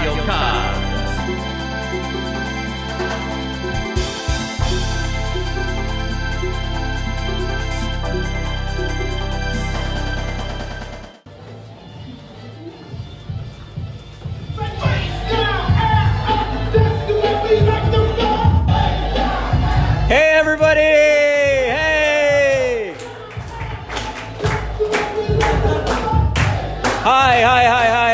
Hey everybody! Hey! Hi, hi, hi, hi!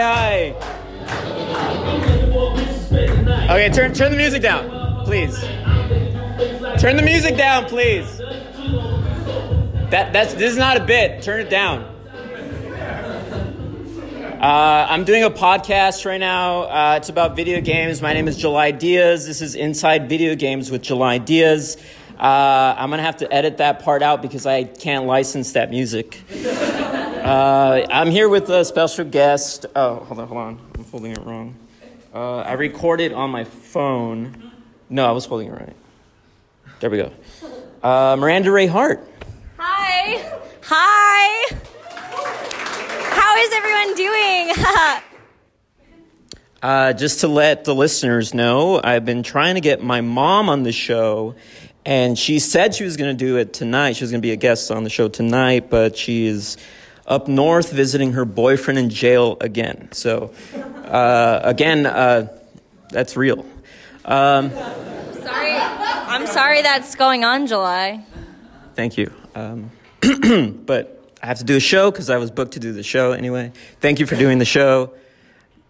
Okay, turn turn the music down, please. Turn the music down, please. That that's this is not a bit. Turn it down. Uh, I'm doing a podcast right now. Uh, it's about video games. My name is July Diaz. This is Inside Video Games with July Diaz. Uh, I'm gonna have to edit that part out because I can't license that music. Uh, I'm here with a special guest. Oh, hold on, hold on. I'm holding it wrong. Uh, I recorded on my phone. No, I was holding it right. There we go. Uh, Miranda Ray Hart. Hi. Hi. How is everyone doing? Uh, just to let the listeners know, I've been trying to get my mom on the show, and she said she was going to do it tonight. She was going to be a guest on the show tonight, but she is up north visiting her boyfriend in jail again. So, uh, again, uh, that's real. Um, sorry. I'm sorry that's going on, July. Thank you. Um, but I have to do a show because I was booked to do the show anyway. Thank you for doing the show.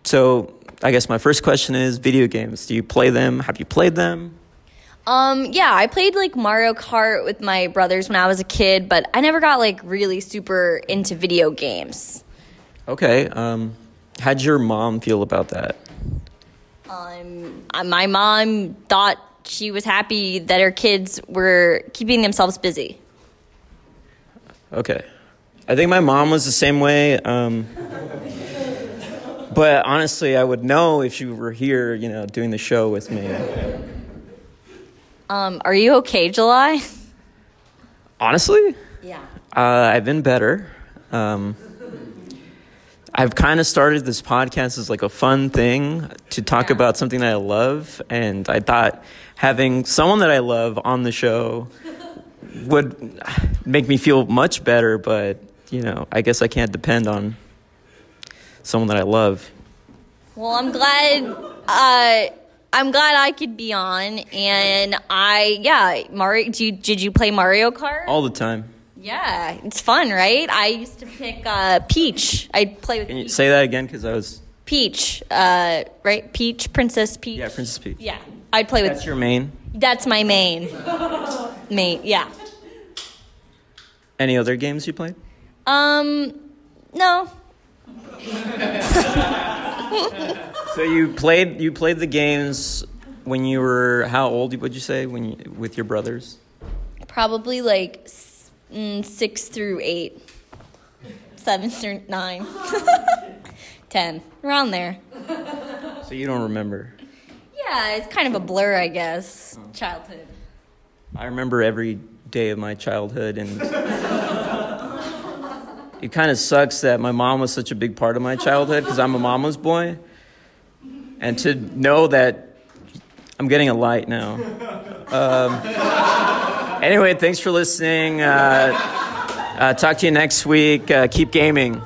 So, I guess my first question is video games. Do you play them? Have you played them? Um, yeah, I played like Mario Kart with my brothers when I was a kid, but I never got like really super into video games. Okay. Um, how'd your mom feel about that? Um, uh, my mom thought she was happy that her kids were keeping themselves busy. Okay. I think my mom was the same way. Um, but honestly, I would know if she were here, you know, doing the show with me. Um, are you okay, July? Honestly? Yeah. Uh, I've been better. Um, I've kind of started this podcast as like a fun thing to talk Yeah. about something that I love, and I thought having someone that I love on the show would make me feel much better. But you know, I guess I can't depend on someone that I love. Well, I'm glad. Uh, I'm glad I could be on, and I yeah, Mario. Did you, did you play Mario Kart? all the time. Yeah, it's fun, right? I used to pick uh, Peach. I'd play with Can you Peach. say that again? Because I was Peach, uh, right? Peach, Princess Peach. yeah, Princess Peach. Yeah, I'd play with. That's your main. That's my main. main, yeah. Any other games you played? Um, no. So you played you played the games when you were how old? Would you say when you, with your brothers? Probably like mm, six through eight, seven through nine, ten, around there. So you don't remember. Yeah, it's kind of a blur, I guess. Childhood. I remember every day of my childhood, and it kind of sucks that my mom was such a big part of my childhood because I'm a mama's boy, and to know that I'm getting a light now. Um, anyway, thanks for listening. Uh, uh, talk to you next week. Uh, keep gaming.